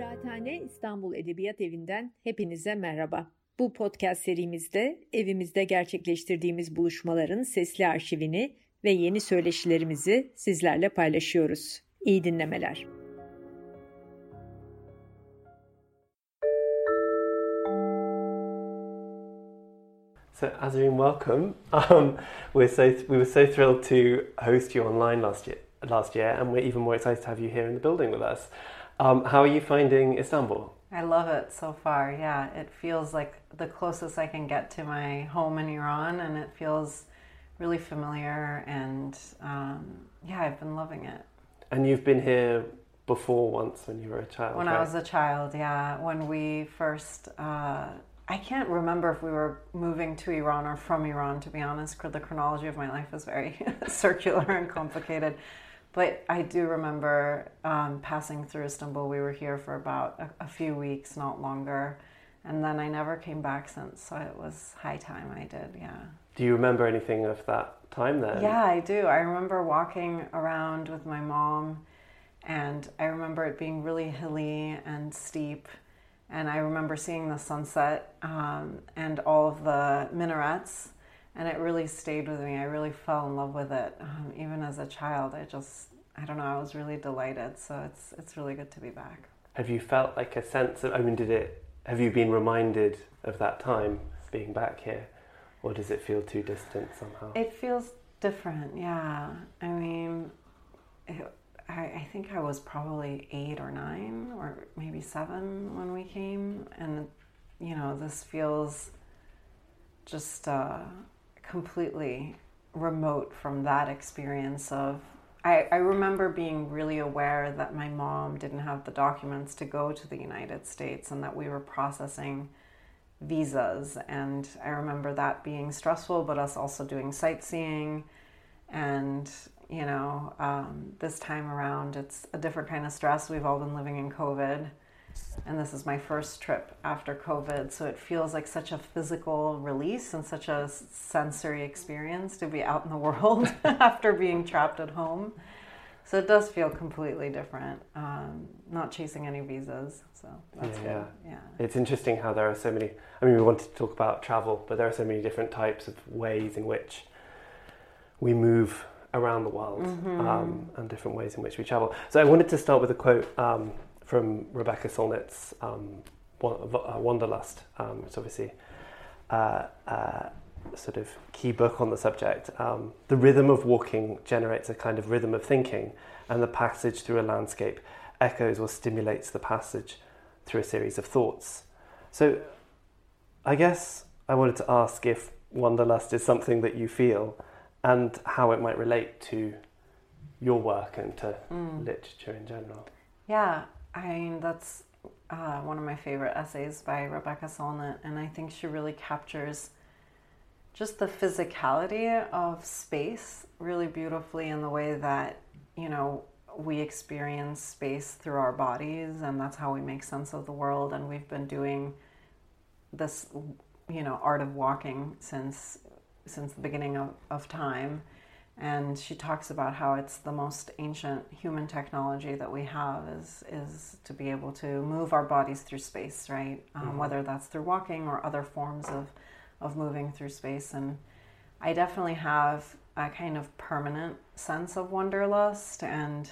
Kıraathane İstanbul Edebiyat Evi'nden hepinize merhaba. Bu podcast serimizde evimizde gerçekleştirdiğimiz buluşmaların sesli arşivini ve yeni söyleşilerimizi sizlerle paylaşıyoruz. İyi dinlemeler. So, Azreen, welcome. Um, we're so we were so thrilled to host you online last year, last year, and we're even more excited to have you here in the building with us. Um, how are you finding Istanbul? I love it so far. Yeah, it feels like the closest I can get to my home in Iran, and it feels really familiar. And um, yeah, I've been loving it. And you've been here before once when you were a child. When right? I was a child, yeah, when we first. Uh, I can't remember if we were moving to Iran or from Iran, to be honest. The chronology of my life is very circular and complicated. But I do remember um, passing through Istanbul. We were here for about a, a, few weeks, not longer. And then I never came back since. So it was high time I did, yeah. Do you remember anything of that time then? Yeah, I do. I remember walking around with my mom, and I remember it being really hilly and steep. And I remember seeing the sunset um, and all of the minarets and it really stayed with me. I really fell in love with it, um, even as a child. I just, I don't know, I was really delighted. So it's it's really good to be back. Have you felt like a sense of? I mean, did it? Have you been reminded of that time being back here, or does it feel too distant somehow? It feels different. Yeah, I mean, it, I, I think I was probably eight or nine, or maybe seven when we came, and you know, this feels just. Uh, completely remote from that experience of I, I remember being really aware that my mom didn't have the documents to go to the United States and that we were processing visas. And I remember that being stressful, but us also doing sightseeing. And, you know, um, this time around, it's a different kind of stress. We've all been living in COVID and this is my first trip after COVID. So it feels like such a physical release and such a sensory experience to be out in the world after being trapped at home. So it does feel completely different. Um, not chasing any visas, so that's yeah, good. Yeah. yeah, it's interesting how there are so many. I mean, we wanted to talk about travel, but there are so many different types of ways in which we move around the world mm-hmm. um, and different ways in which we travel. So I wanted to start with a quote um, from Rebecca Solnit's um, uh, Wanderlust. Um, it's obviously uh, uh, sort of key book on the subject. Um, the rhythm of walking generates a kind of rhythm of thinking, and the passage through a landscape echoes or stimulates the passage through a series of thoughts. So, I guess I wanted to ask if wanderlust is something that you feel, and how it might relate to your work and to mm. literature in general. Yeah, I mean, that's uh, one of my favorite essays by Rebecca Solnit, and I think she really captures just the physicality of space really beautifully in the way that, you know, we experience space through our bodies, and that's how we make sense of the world. And we've been doing this, you know, art of walking since since the beginning of, of time and she talks about how it's the most ancient human technology that we have is is to be able to move our bodies through space right? Um, mm-hmm. whether that's through walking or other forms of of moving through space. And i definitely have a kind of permanent sense of wanderlust. And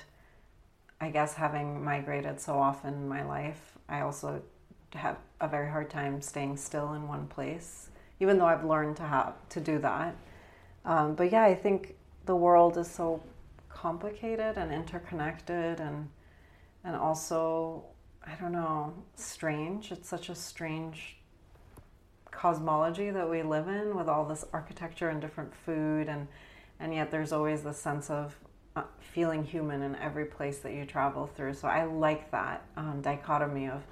i guess having migrated so often in my life i also have a very hard time staying still in one place even though i've learned to have to do that. Um, but yeah i think the world is so complicated and interconnected and and also I don't know, strange. It's such a strange cosmology that we live in with all this architecture and different food and and yet there's always this sense of uh, feeling human in every place that you travel through. So I like that um, dichotomy of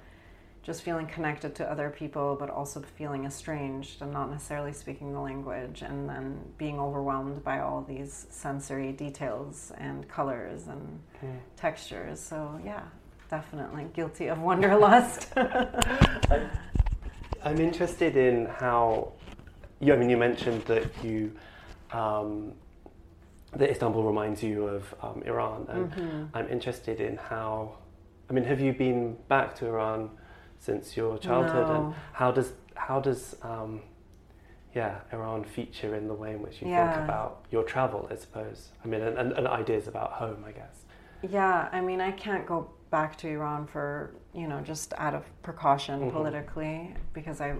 just feeling connected to other people, but also feeling estranged and not necessarily speaking the language, and then being overwhelmed by all these sensory details and colors and mm. textures. So, yeah, definitely guilty of wanderlust. I'm interested in how, you, I mean, you mentioned that you. Um, that Istanbul reminds you of um, Iran, and mm-hmm. I'm interested in how I mean, have you been back to Iran since your childhood? No. And how does how does um, yeah Iran feature in the way in which you Yeah. think about your travel? I suppose. I mean, and, and, and ideas about home, I guess. Yeah, I mean, I can't go back to Iran for you know just out of precaution Mhm. politically because I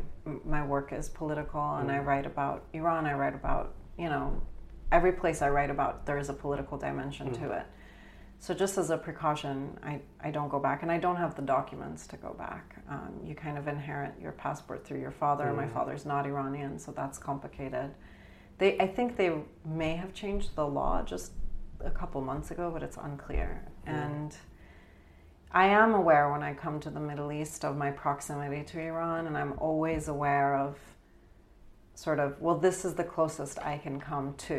my work is political and I Mhm. write about Iran. I write about you know every place I write about there is a political dimension to it. So just as a precaution, I, I don't go back and I don't have the documents to go back. Um, you kind of inherit your passport through your father. My Mm. father's not Iranian, so that's complicated. They, I think they may have changed the law just a couple months ago, but it's unclear. And I am aware when I come to the Middle East of my proximity to Iran, and I'm always aware of sort of, well, this is the closest I can come to.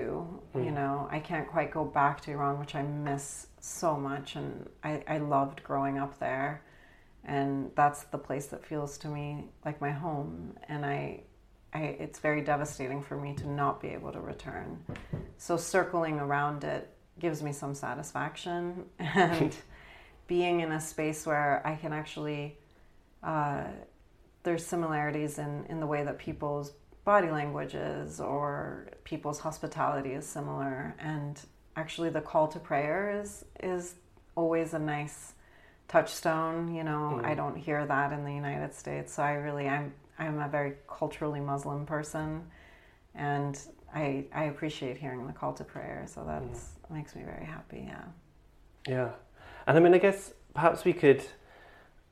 You Mm. know, I can't quite go back to Iran, which I miss so much, and I, I loved growing up there. And that's the place that feels to me like my home. And I, I, it's very devastating for me to not be able to return. So circling around it gives me some satisfaction, and being in a space where I can actually, uh, there's similarities in, in the way that people's body languages or people's hospitality is similar, and actually the call to prayer is is always a nice touchstone. You know, Mm. I don't hear that in the United States, so I really I'm I'm a very culturally Muslim person, and I I appreciate hearing the call to prayer. So that's makes me very happy. Yeah. Yeah, and I mean, I guess perhaps we could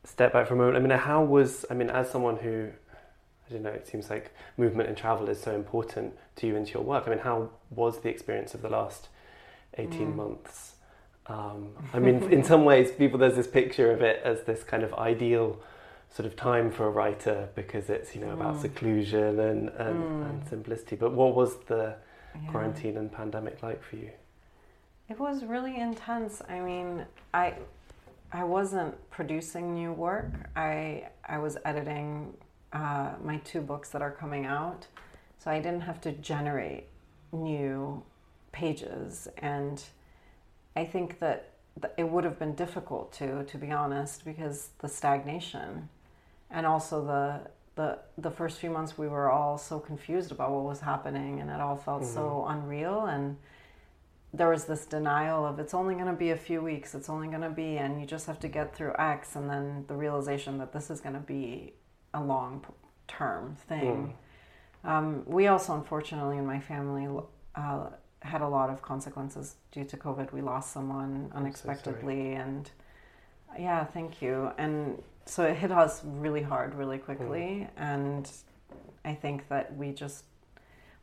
step back for a moment. I mean, how was I mean, as someone who I don't know, it seems like movement and travel is so important to you and to your work. I mean, how was the experience of the last eighteen Mm. months? Um, I mean, in some ways, people there's this picture of it as this kind of ideal sort of time for a writer because it's you know about Mm. seclusion and and, Mm. and simplicity. But what was the Yeah. quarantine and pandemic like for you? It was really intense. I mean, I I wasn't producing new work. I I was editing uh, my two books that are coming out, so I didn't have to generate new pages. And I think that it would have been difficult to, to be honest, because the stagnation, and also the the the first few months we were all so confused about what was happening, and it all felt so unreal. And there was this denial of it's only going to be a few weeks it's only going to be and you just have to get through x and then the realization that this is going to be a long term thing. Um, we also unfortunately in my family uh, had a lot of consequences due to covid we lost someone unexpectedly and yeah thank you and so it hit us really hard really quickly and i think that we just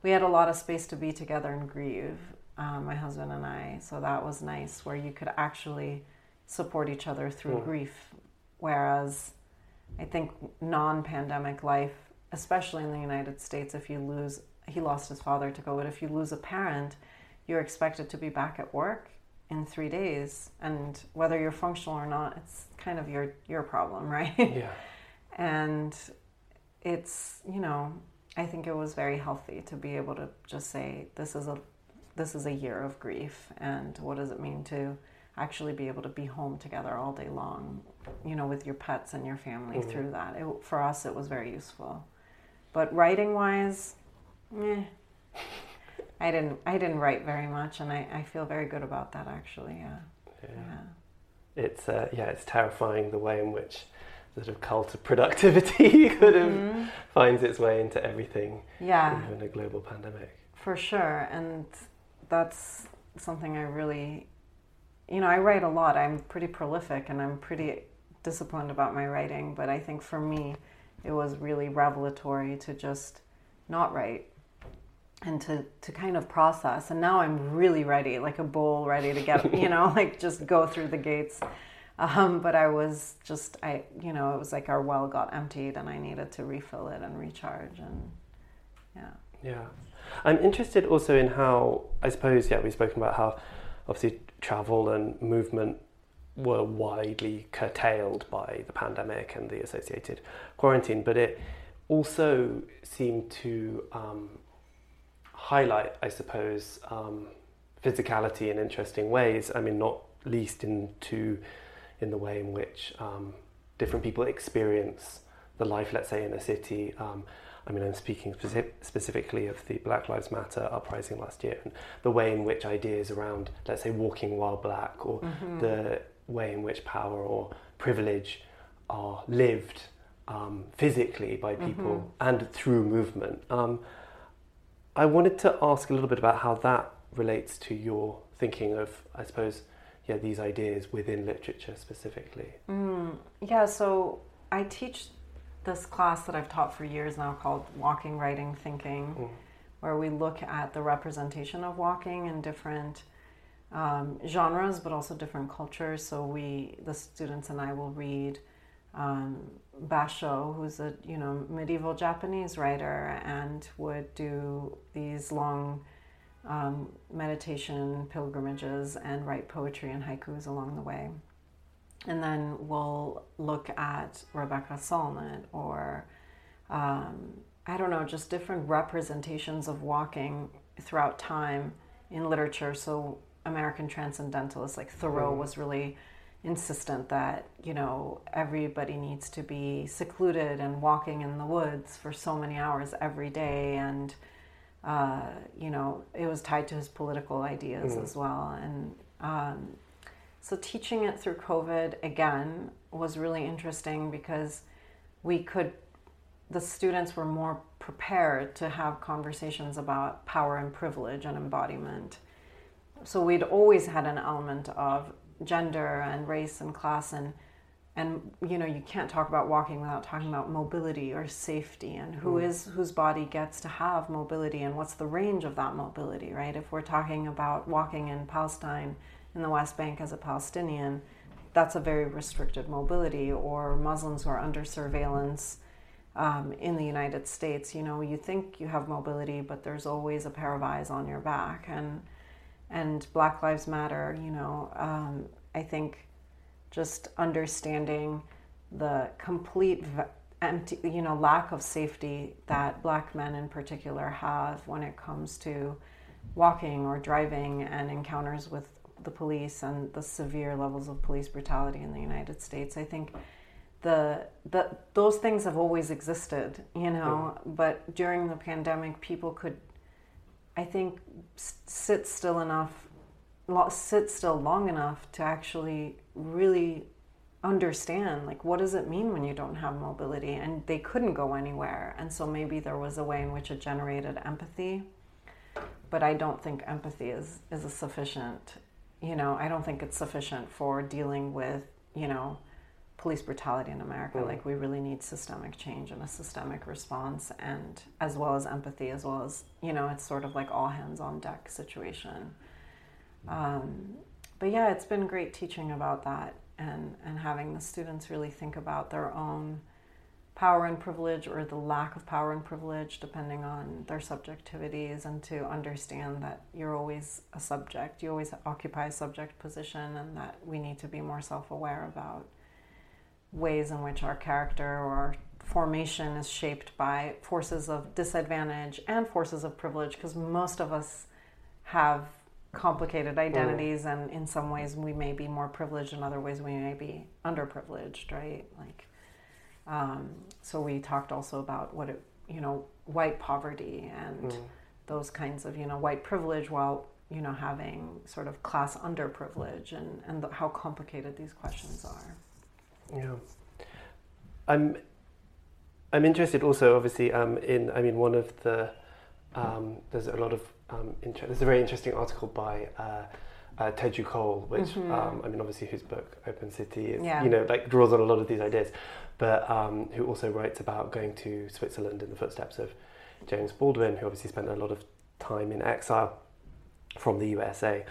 we had a lot of space to be together and grieve um, my husband and I. So that was nice, where you could actually support each other through Mm. grief. Whereas I think non pandemic life, especially in the United States, if you lose, he lost his father to COVID, if you lose a parent, you're expected to be back at work in three days. And whether you're functional or not, it's kind of your, your problem, right? Yeah. and it's you know i think it was very healthy to be able to just say this is a this is a year of grief and what does it mean to actually be able to be home together all day long you know with your pets and your family Mhm. through that it, for us it was very useful but writing wise eh, i didn't i didn't write very much and i, I feel very good about that actually yeah yeah. yeah it's uh, yeah, it's terrifying the way in which the sort of cult of productivity kind of Mhm. finds its way into everything, yeah even a global pandemic. For sure, and that's something I really, you know, I write a lot. I'm pretty prolific and I'm pretty disciplined about my writing, but I think for me, it was really revelatory to just not write and to, to kind of process. And now I'm really ready, like a bull ready to get, you know, like just go through the gates. Um, but I was just, I, you know, it was like our well got emptied and I needed to refill it and recharge. And yeah. Yeah. I'm interested also in how, I suppose, yeah, we've spoken about how obviously travel and movement were widely curtailed by the pandemic and the associated quarantine, but it also seemed to um, highlight, I suppose, um, physicality in interesting ways. I mean, not least into in the way in which um, different people experience the life, let's say, in a city. Um, I mean, I'm speaking speci- specifically of the Black Lives Matter uprising last year and the way in which ideas around, let's say, walking while black or mm-hmm. the way in which power or privilege are lived um, physically by people mm-hmm. and through movement. Um, I wanted to ask a little bit about how that relates to your thinking of, I suppose, yeah, these ideas within literature specifically. Mm, yeah, so I teach this class that I've taught for years now called Walking, Writing, Thinking, mm. where we look at the representation of walking in different um, genres, but also different cultures. So we, the students and I, will read um, Basho, who's a you know medieval Japanese writer, and would do these long um, meditation pilgrimages and write poetry and haikus along the way. And then we'll look at Rebecca Solnit or um, I don't know, just different representations of walking throughout time in literature. So American transcendentalists like Thoreau was really insistent that you know everybody needs to be secluded and walking in the woods for so many hours every day. And uh, you know it was tied to his political ideas mm. as well. And um, so teaching it through covid again was really interesting because we could the students were more prepared to have conversations about power and privilege and embodiment. So we'd always had an element of gender and race and class and and you know you can't talk about walking without talking about mobility or safety and who mm. is whose body gets to have mobility and what's the range of that mobility right if we're talking about walking in palestine in the west bank as a palestinian that's a very restricted mobility or muslims who are under surveillance um, in the united states you know you think you have mobility but there's always a pair of eyes on your back and and Black Lives Matter, you know, um, I think just understanding the complete empty, you know, lack of safety that black men in particular have when it comes to walking or driving and encounters with the police and the severe levels of police brutality in the United States. I think the, the those things have always existed, you know, but during the pandemic people could I think sit still enough, sit still long enough to actually really understand like what does it mean when you don't have mobility? And they couldn't go anywhere. And so maybe there was a way in which it generated empathy. But i don't think empathy is is a sufficient you know i don't think it's sufficient for dealing with you know police brutality in America. Mm. Like we really need systemic change and a systemic response, and as well as empathy, as well as you know, it's sort of like all hands on deck situation. Um, but yeah, it's been great teaching about that and and having the students really think about their own power and privilege or the lack of power and privilege depending on their subjectivities and to understand that you're always a subject you always occupy a subject position and that we need to be more self-aware about ways in which our character or formation is shaped by forces of disadvantage and forces of privilege because most of us have complicated identities mm. and in some ways we may be more privileged in other ways we may be underprivileged right like um, so we talked also about what it you know white poverty and mm. those kinds of you know white privilege while you know having sort of class underprivilege and and the, how complicated these questions are yeah, I'm. I'm interested also, obviously, um, in. I mean, one of the um, there's a lot of um, interest. There's a very interesting article by uh, uh, Teju Cole, which mm-hmm. um, I mean, obviously, whose book Open City is, yeah. you know, like draws on a lot of these ideas, but um, who also writes about going to Switzerland in the footsteps of James Baldwin, who obviously spent a lot of time in exile from the USA,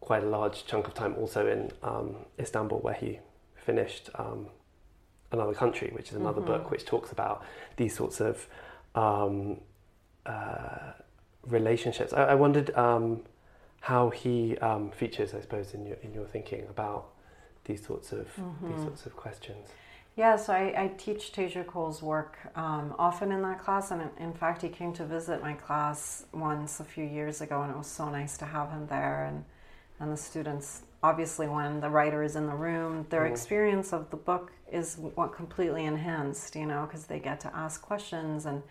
quite a large chunk of time also in um, Istanbul, where he finished um, Another Country, which is another mm-hmm. book which talks about these sorts of um, uh, relationships. I, I wondered um, how he um, features, I suppose, in your in your thinking about these sorts of mm-hmm. these sorts of questions. Yeah, so I, I teach Teju Cole's work um, often in that class, and in fact, he came to visit my class once a few years ago, and it was so nice to have him there. And and the students obviously when the writer is in the room, their mm. experience of the book is what completely enhanced, you know, because they get to ask questions and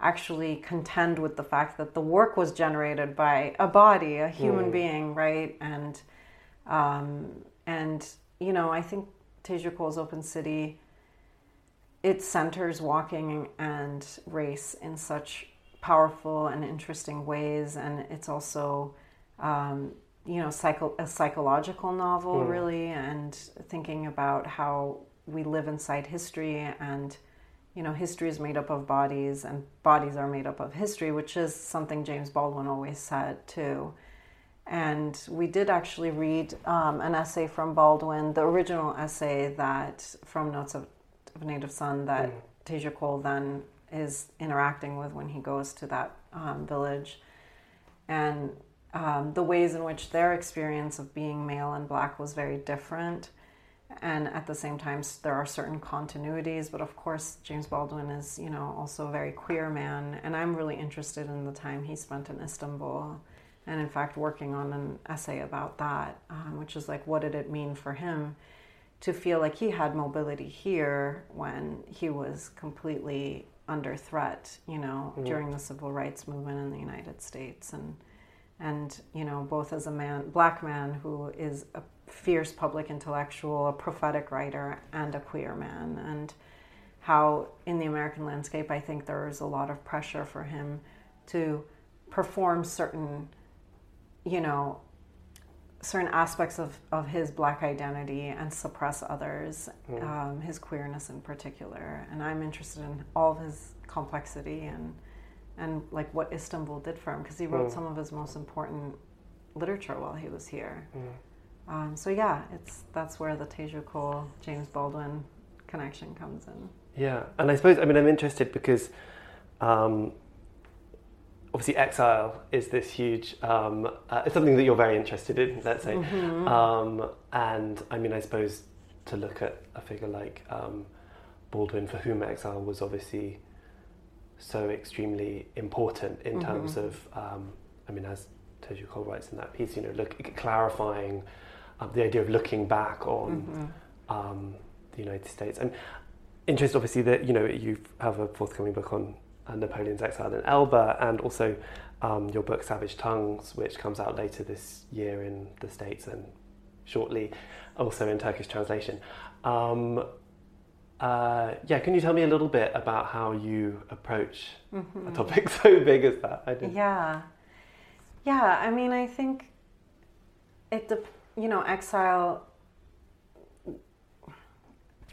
actually contend with the fact that the work was generated by a body, a human mm. being, right? And um, and you know, I think Teju Cole's Open City it centers walking and race in such powerful and interesting ways, and it's also um, you know psycho- a psychological novel mm. really, and thinking about how we live inside history and you know history is made up of bodies and bodies are made up of history which is something james baldwin always said too and we did actually read um, an essay from baldwin the original essay that from notes of, of a native son that mm. Teju Cole then is interacting with when he goes to that um, village and um, the ways in which their experience of being male and black was very different. And at the same time there are certain continuities but of course james baldwin is you know also a very queer man. And i'm really interested in the time he spent in istanbul and in fact working on an essay about that um, which is like what did it mean for him to feel like he had mobility here when he was completely under threat you know mm-hmm. during the civil rights movement in the united states. And and you know both as a man black man who is a fierce public intellectual a prophetic writer and a queer man and how in the american landscape i think there is a lot of pressure for him to perform certain you know certain aspects of, of his black identity and suppress others mm. um, his queerness in particular and i'm interested in all of his complexity and and like what Istanbul did for him because he wrote mm. some of his most important literature while he was here. Mm. Um, so yeah, it's that's where the Teju Cole James Baldwin connection comes in. Yeah, and I suppose I mean I'm interested because um, obviously exile is this huge um, uh, it's something that you're very interested in let's say mm-hmm. um, and i mean i suppose to look at a figure like um, baldwin for whom exile was obviously so extremely important in mm-hmm. terms of, um, I mean, as Teju Cole writes in that piece, you know, look, clarifying um, the idea of looking back on mm-hmm. um, the United States. And interest, obviously, that you know you have a forthcoming book on uh, Napoleon's exile in Elba, and also um, your book Savage Tongues, which comes out later this year in the States and shortly also in Turkish translation. Um, uh, yeah, can you tell me a little bit about how you approach mm-hmm. a topic so big as that? I didn't... Yeah, yeah. I mean, I think it. De- you know, exile.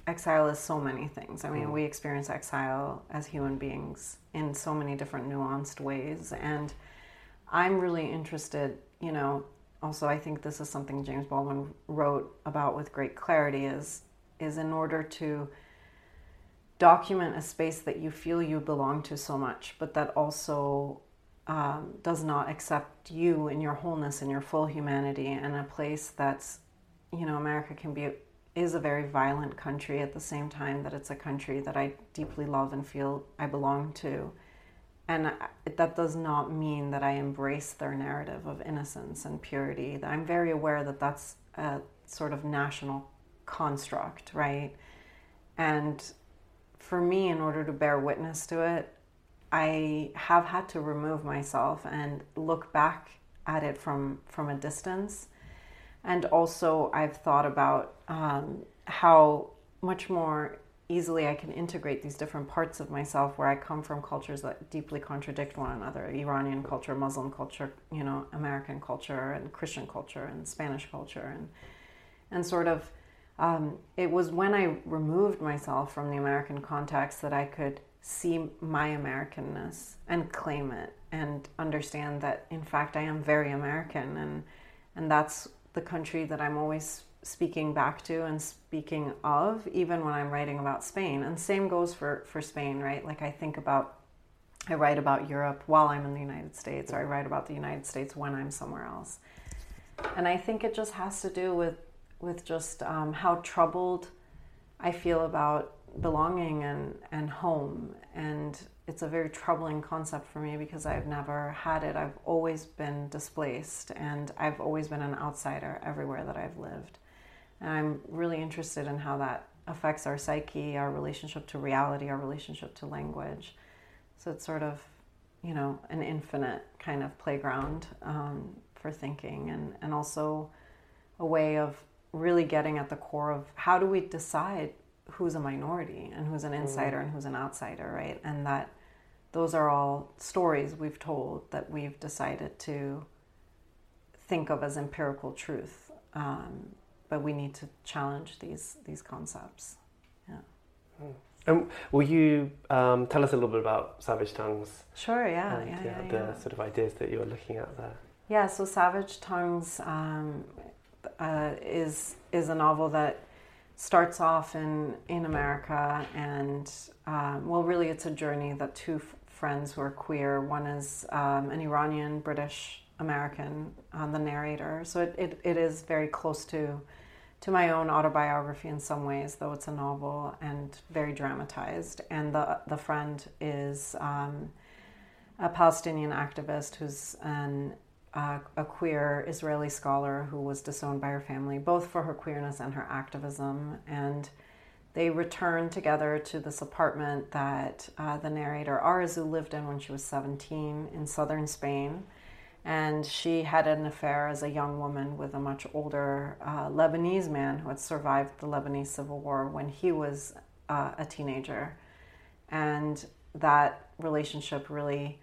Exile is so many things. I mean, mm. we experience exile as human beings in so many different nuanced ways, and I'm really interested. You know, also I think this is something James Baldwin wrote about with great clarity. Is is in order to document a space that you feel you belong to so much, but that also um, does not accept you in your wholeness and your full humanity, and a place that's, you know, America can be is a very violent country at the same time that it's a country that I deeply love and feel I belong to. And that does not mean that I embrace their narrative of innocence and purity. I'm very aware that that's a sort of national construct, right? And for me, in order to bear witness to it, I have had to remove myself and look back at it from from a distance. And also, I've thought about um, how much more easily I can integrate these different parts of myself where I come from cultures that deeply contradict one another Iranian culture, Muslim culture, you know, American culture, and Christian culture, and Spanish culture, and, and sort of um, it was when I removed myself from the American context that I could see my Americanness and claim it and understand that in fact I am very American and and that's the country that I'm always speaking back to and speaking of even when I'm writing about Spain. And same goes for for Spain right? Like I think about I write about Europe while I'm in the United States or I write about the United States when I'm somewhere else. And I think it just has to do with with just um, how troubled I feel about belonging and, and home. And it's a very troubling concept for me because I've never had it. I've always been displaced and I've always been an outsider everywhere that I've lived. And I'm really interested in how that affects our psyche, our relationship to reality, our relationship to language. So it's sort of, you know, an infinite kind of playground um, for thinking and, and also a way of really getting at the core of how do we decide who's a minority and who's an insider mm. and who's an outsider, right? And that those are all stories we've told that we've decided to think of as empirical truth. Um, but we need to challenge these these concepts. Yeah. Mm. Um, will you um, tell us a little bit about Savage Tongues? Sure. Yeah. And, yeah, yeah, yeah, the sort of ideas that you were looking at there. Yeah. So Savage Tongues um, uh, is is a novel that starts off in in America, and um, well, really, it's a journey that two f- friends who are queer. One is um, an Iranian British American, uh, the narrator. So it, it, it is very close to to my own autobiography in some ways, though it's a novel and very dramatized. And the the friend is um, a Palestinian activist who's an uh, a queer Israeli scholar who was disowned by her family, both for her queerness and her activism. And they returned together to this apartment that uh, the narrator Arezou lived in when she was 17 in southern Spain. And she had an affair as a young woman with a much older uh, Lebanese man who had survived the Lebanese civil war when he was uh, a teenager. And that relationship really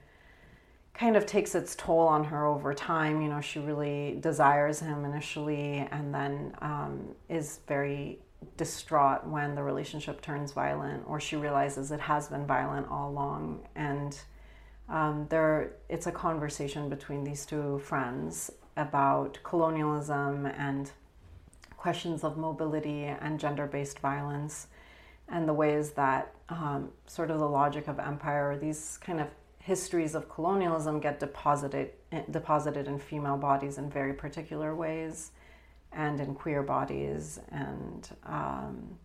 kind of takes its toll on her over time. You know, she really desires him initially and then um, is very distraught when the relationship turns violent or she realizes it has been violent all along. And um, there, it's a conversation between these two friends about colonialism and questions of mobility and gender based violence and the ways that um, sort of the logic of empire, these kind of histories of colonialism get deposited deposited in female bodies in very particular ways, and in queer bodies, and um,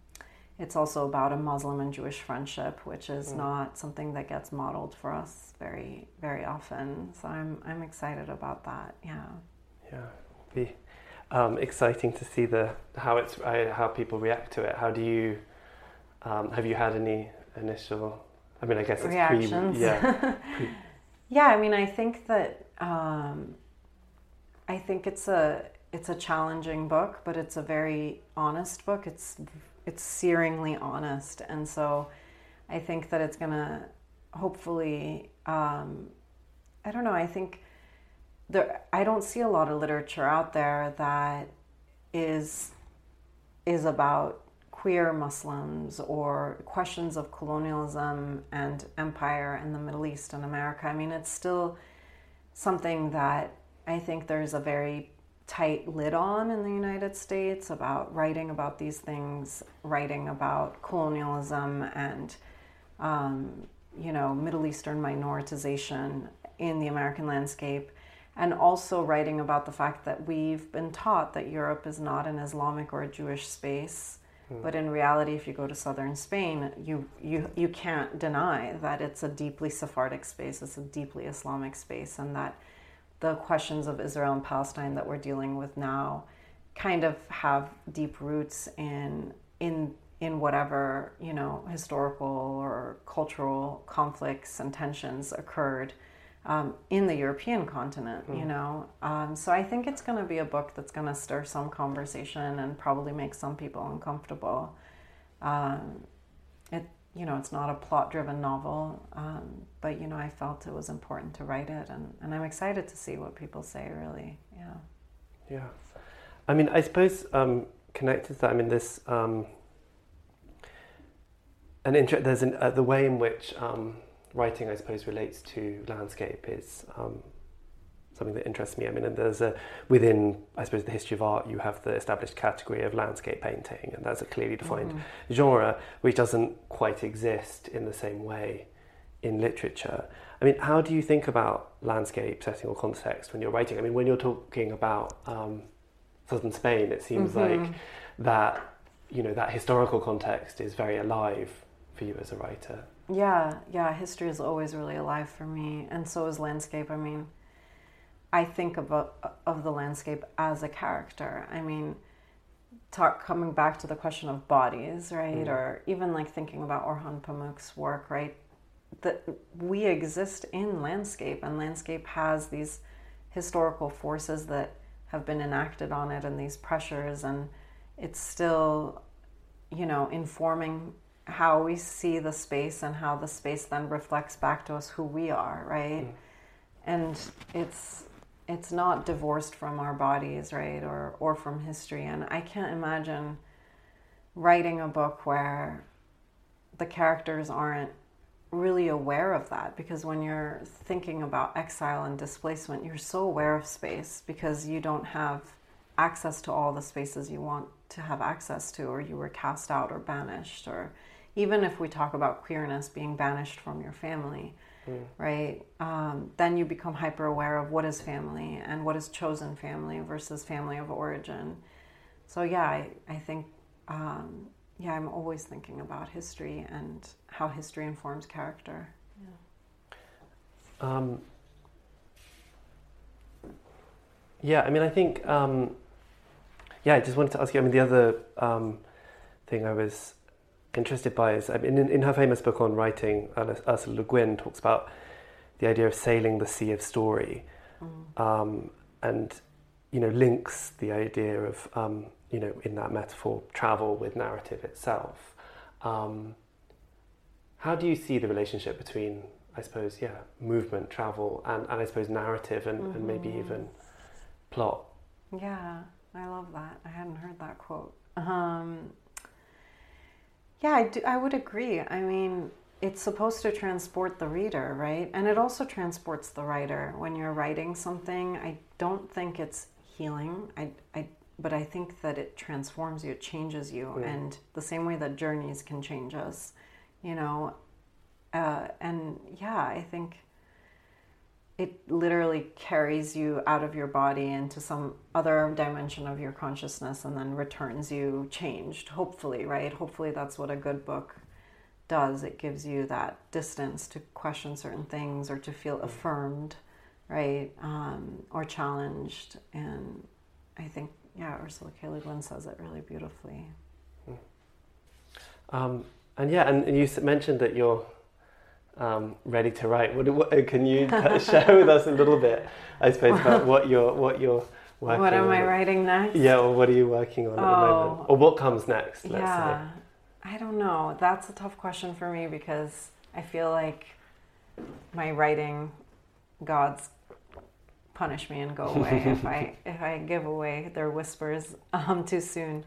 it's also about a Muslim and Jewish friendship, which is mm. not something that gets modeled for us very very often. So I'm I'm excited about that. Yeah. Yeah, be um, exciting to see the how it's uh, how people react to it. How do you um, have you had any initial I mean, I guess it's reactions. Pre, yeah. yeah, I mean, I think that um, I think it's a it's a challenging book, but it's a very honest book. It's it's searingly honest, and so I think that it's gonna hopefully. Um, I don't know. I think there. I don't see a lot of literature out there that is is about queer Muslims or questions of colonialism and empire in the Middle East and America. I mean, it's still something that I think there's a very tight lid on in the United States about writing about these things, writing about colonialism and, um, you know, Middle Eastern minoritization in the American landscape. And also writing about the fact that we've been taught that Europe is not an Islamic or a Jewish space Hmm. But in reality, if you go to southern Spain, you, you, you can't deny that it's a deeply Sephardic space, it's a deeply Islamic space, and that the questions of Israel and Palestine that we're dealing with now kind of have deep roots in, in, in whatever, you know, historical or cultural conflicts and tensions occurred um, in the European continent, mm. you know. Um, so I think it's going to be a book that's going to stir some conversation and probably make some people uncomfortable. Um, it, you know, it's not a plot-driven novel, um, but you know, I felt it was important to write it, and, and I'm excited to see what people say. Really, yeah. Yeah, I mean, I suppose um, connected to that. I mean, this. Um, an inter- there's an, uh, the way in which writing, I suppose, relates to landscape is um, something that interests me. I mean, there's a within, I suppose, the history of art, you have the established category of landscape painting, and that's a clearly defined mm. genre which doesn't quite exist in the same way in literature. I mean, how do you think about landscape setting or context when you're writing? I mean, when you're talking about um, southern Spain, it seems mm-hmm. like that you know that historical context is very alive for you as a writer. Yeah, yeah, history is always really alive for me, and so is landscape. I mean, I think about of the landscape as a character. I mean, talk coming back to the question of bodies, right? Mm. Or even like thinking about Orhan Pamuk's work, right? That we exist in landscape, and landscape has these historical forces that have been enacted on it, and these pressures, and it's still, you know, informing how we see the space and how the space then reflects back to us who we are, right? Mm. And it's it's not divorced from our bodies, right? Or or from history. And I can't imagine writing a book where the characters aren't really aware of that because when you're thinking about exile and displacement, you're so aware of space because you don't have access to all the spaces you want to have access to, or you were cast out or banished, or even if we talk about queerness being banished from your family, mm. right? Um, then you become hyper aware of what is family and what is chosen family versus family of origin. So, yeah, I, I think, um, yeah, I'm always thinking about history and how history informs character. Yeah. Um, yeah, I mean, I think, um, yeah, I just wanted to ask you. I mean, the other um, thing I was interested by is I mean, in, in her famous book on writing, Ursula Le Guin talks about the idea of sailing the sea of story, mm. um, and you know links the idea of um, you know in that metaphor travel with narrative itself. Um, how do you see the relationship between I suppose yeah movement, travel, and, and I suppose narrative and, mm-hmm. and maybe mm-hmm. even plot? Yeah, I love that. I hadn't heard that quote. Um, yeah, I, do, I would agree. I mean, it's supposed to transport the reader, right? And it also transports the writer. When you're writing something, I don't think it's healing. I, I, but I think that it transforms you, it changes you. Mm. And the same way that journeys can change us, you know. Uh, and yeah, I think it literally carries you out of your body into some other dimension of your consciousness and then returns you changed hopefully right? Hopefully that's what a good book does. It gives you that distance to question certain things or to feel affirmed right? Um, or challenged. And i think yeah ursula k. Le guin says it really beautifully. Hmm. um, and yeah and you mentioned that you're um, ready to write. What, what, can you share with us a little bit, I suppose, about what you're what you're working What am on? I writing next? Yeah, or what are you working on oh, at the moment? Oh. Or what comes next, yeah, say. I don't know. That's a tough question for me because I feel like my writing gods punish me and go away if I if I give away their whispers um, too soon.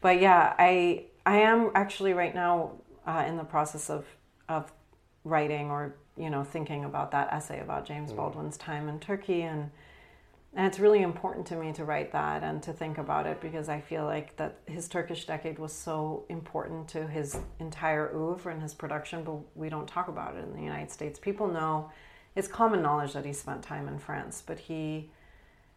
But yeah, I I am actually right now uh, in the process of of writing or you know thinking about that essay about James mm. Baldwin's time in Turkey and and it's really important to me to write that and to think about it because I feel like that his Turkish decade was so important to his entire oeuvre and his production, but we don't talk about it in the United States. People know it's common knowledge that he spent time in France, but he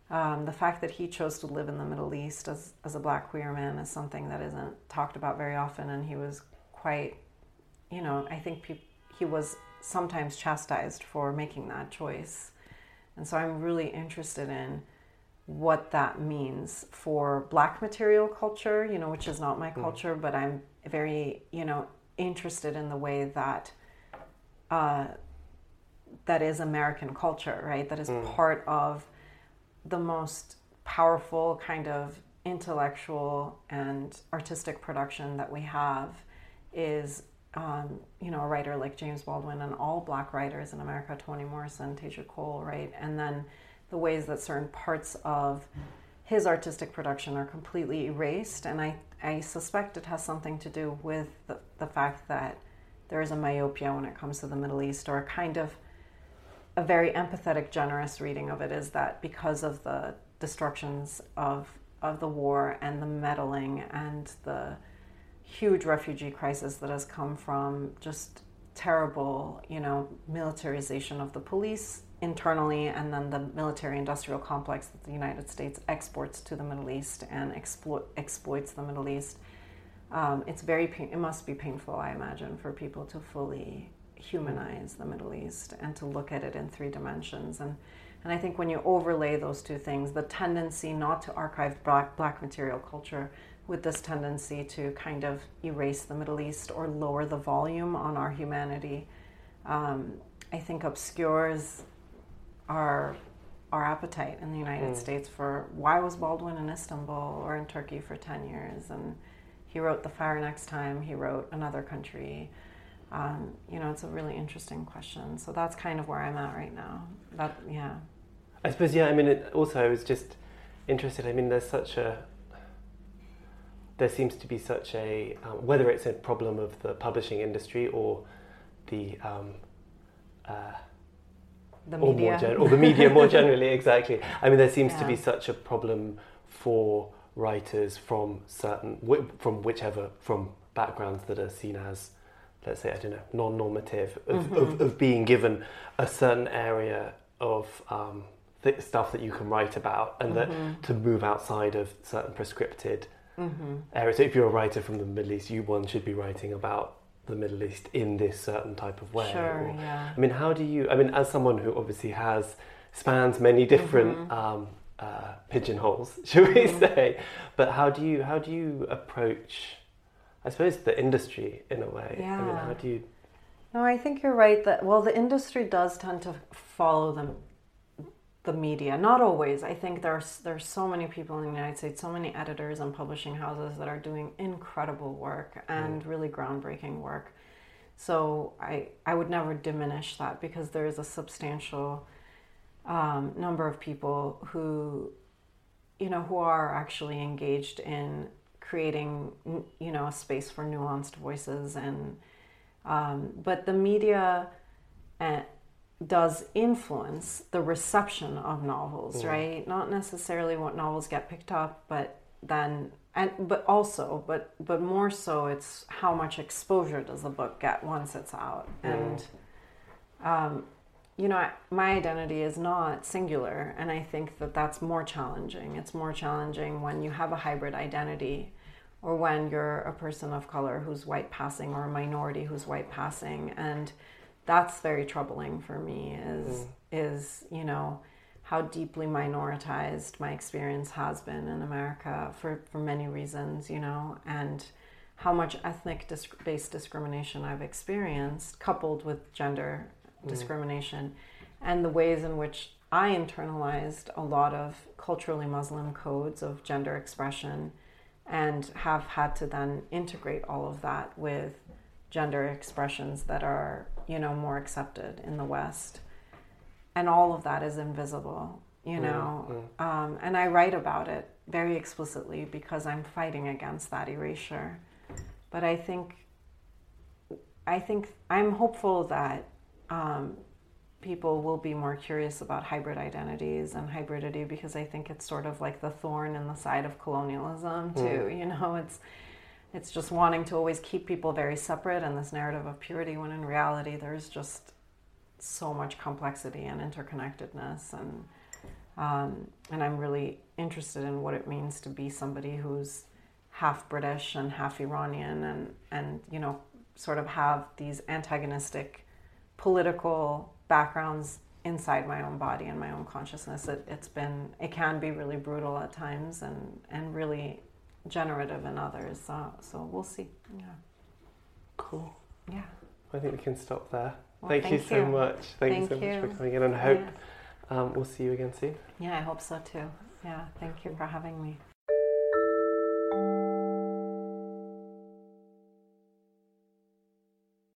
um, the fact that he chose to live in the Middle East as, as a black queer man is something that isn't talked about very often, and he was quite, you know, I think people he was sometimes chastised for making that choice. And so I'm really interested in what that means for black material culture, you know, which is not my mm. culture, but I'm very, you know, interested in the way that uh, that is American culture, right? That is mm. part of the most powerful kind of intellectual and artistic production that we have is um, you know, a writer like James Baldwin and all black writers in America, Toni Morrison, Teju Cole, right? And then the ways that certain parts of his artistic production are completely erased. And I, I suspect it has something to do with the, the fact that there is a myopia when it comes to the Middle East, or a kind of a very empathetic, generous reading of it is that because of the destructions of, of the war and the meddling and the huge refugee crisis that has come from just terrible, you know, militarization of the police internally and then the military industrial complex that the United States exports to the Middle East and explo- exploits the Middle East. um, it's very pain- it must be painful, I imagine, for people to fully humanize the Middle East and to look at it in three dimensions. And and I think when you overlay those two things, the tendency not to archive black, black material culture with this tendency to kind of erase the Middle East or lower the volume on our humanity, um, I think obscures our our appetite in the United mm. States for why was Baldwin in Istanbul or in Turkey for ten years, and he wrote The Fire Next Time. He wrote Another Country. Um, you know, it's a really interesting question. So that's kind of where I'm at right now. That yeah. I suppose yeah. I mean, it also I was just interested. I mean, there's such a there seems to be such a um, whether it's a problem of the publishing industry or the um, uh, the or, more gen- or the media more generally exactly i mean there seems yeah. to be such a problem for writers from certain from whichever from backgrounds that are seen as let's say i don't know non-normative of, mm-hmm. of, of being given a certain area of um, th- stuff that you can write about and mm-hmm. that to move outside of certain prescripted mm-hmm. areas. So if you're a writer from the Middle East, you one should be writing about the Middle East in this certain type of way. Sure, or, yeah. I mean, how do you? I mean, as someone who obviously has spans many different mm-hmm. um, uh, pigeonholes, should we mm-hmm. say? But how do you how do you approach? I suppose the industry in a way. Yeah. I mean, how do you? No, I think you're right that well, the industry does tend to follow them the media. Not always. I think there's there's so many people in the United States, so many editors and publishing houses that are doing incredible work and mm. really groundbreaking work. So I I would never diminish that because there is a substantial um, number of people who you know who are actually engaged in creating you know a space for nuanced voices and um, but the media and does influence the reception of novels, mm. right? Not necessarily what novels get picked up, but then and but also but but more so it's how much exposure does the book get once it's out and um, you know my identity is not singular and i think that that's more challenging it's more challenging when you have a hybrid identity or when you're a person of color who's white passing or a minority who's white passing and that's very troubling for me is mm. is you know how deeply minoritized my experience has been in America for, for many reasons, you know, and how much ethnic disc- based discrimination I've experienced, coupled with gender mm. discrimination, and the ways in which I internalized a lot of culturally Muslim codes of gender expression and have had to then integrate all of that with gender expressions that are you know more accepted in the west and all of that is invisible you know mm-hmm. um, and i write about it very explicitly because i'm fighting against that erasure but i think i think i'm hopeful that um, people will be more curious about hybrid identities and hybridity because i think it's sort of like the thorn in the side of colonialism too mm. you know it's it's just wanting to always keep people very separate and this narrative of purity when in reality there's just so much complexity and interconnectedness and um, and I'm really interested in what it means to be somebody who's half British and half Iranian and and you know sort of have these antagonistic political backgrounds inside my own body and my own consciousness. It, it's been it can be really brutal at times and and really generative in others. So, so we'll see. Yeah. Cool. Yeah. I think we can stop there. Well, thank, thank, you so much. Thank, thank you so you. much for coming in, and I hope yeah. um, we'll see you again soon. Yeah, I hope so too. Yeah, thank you for having me.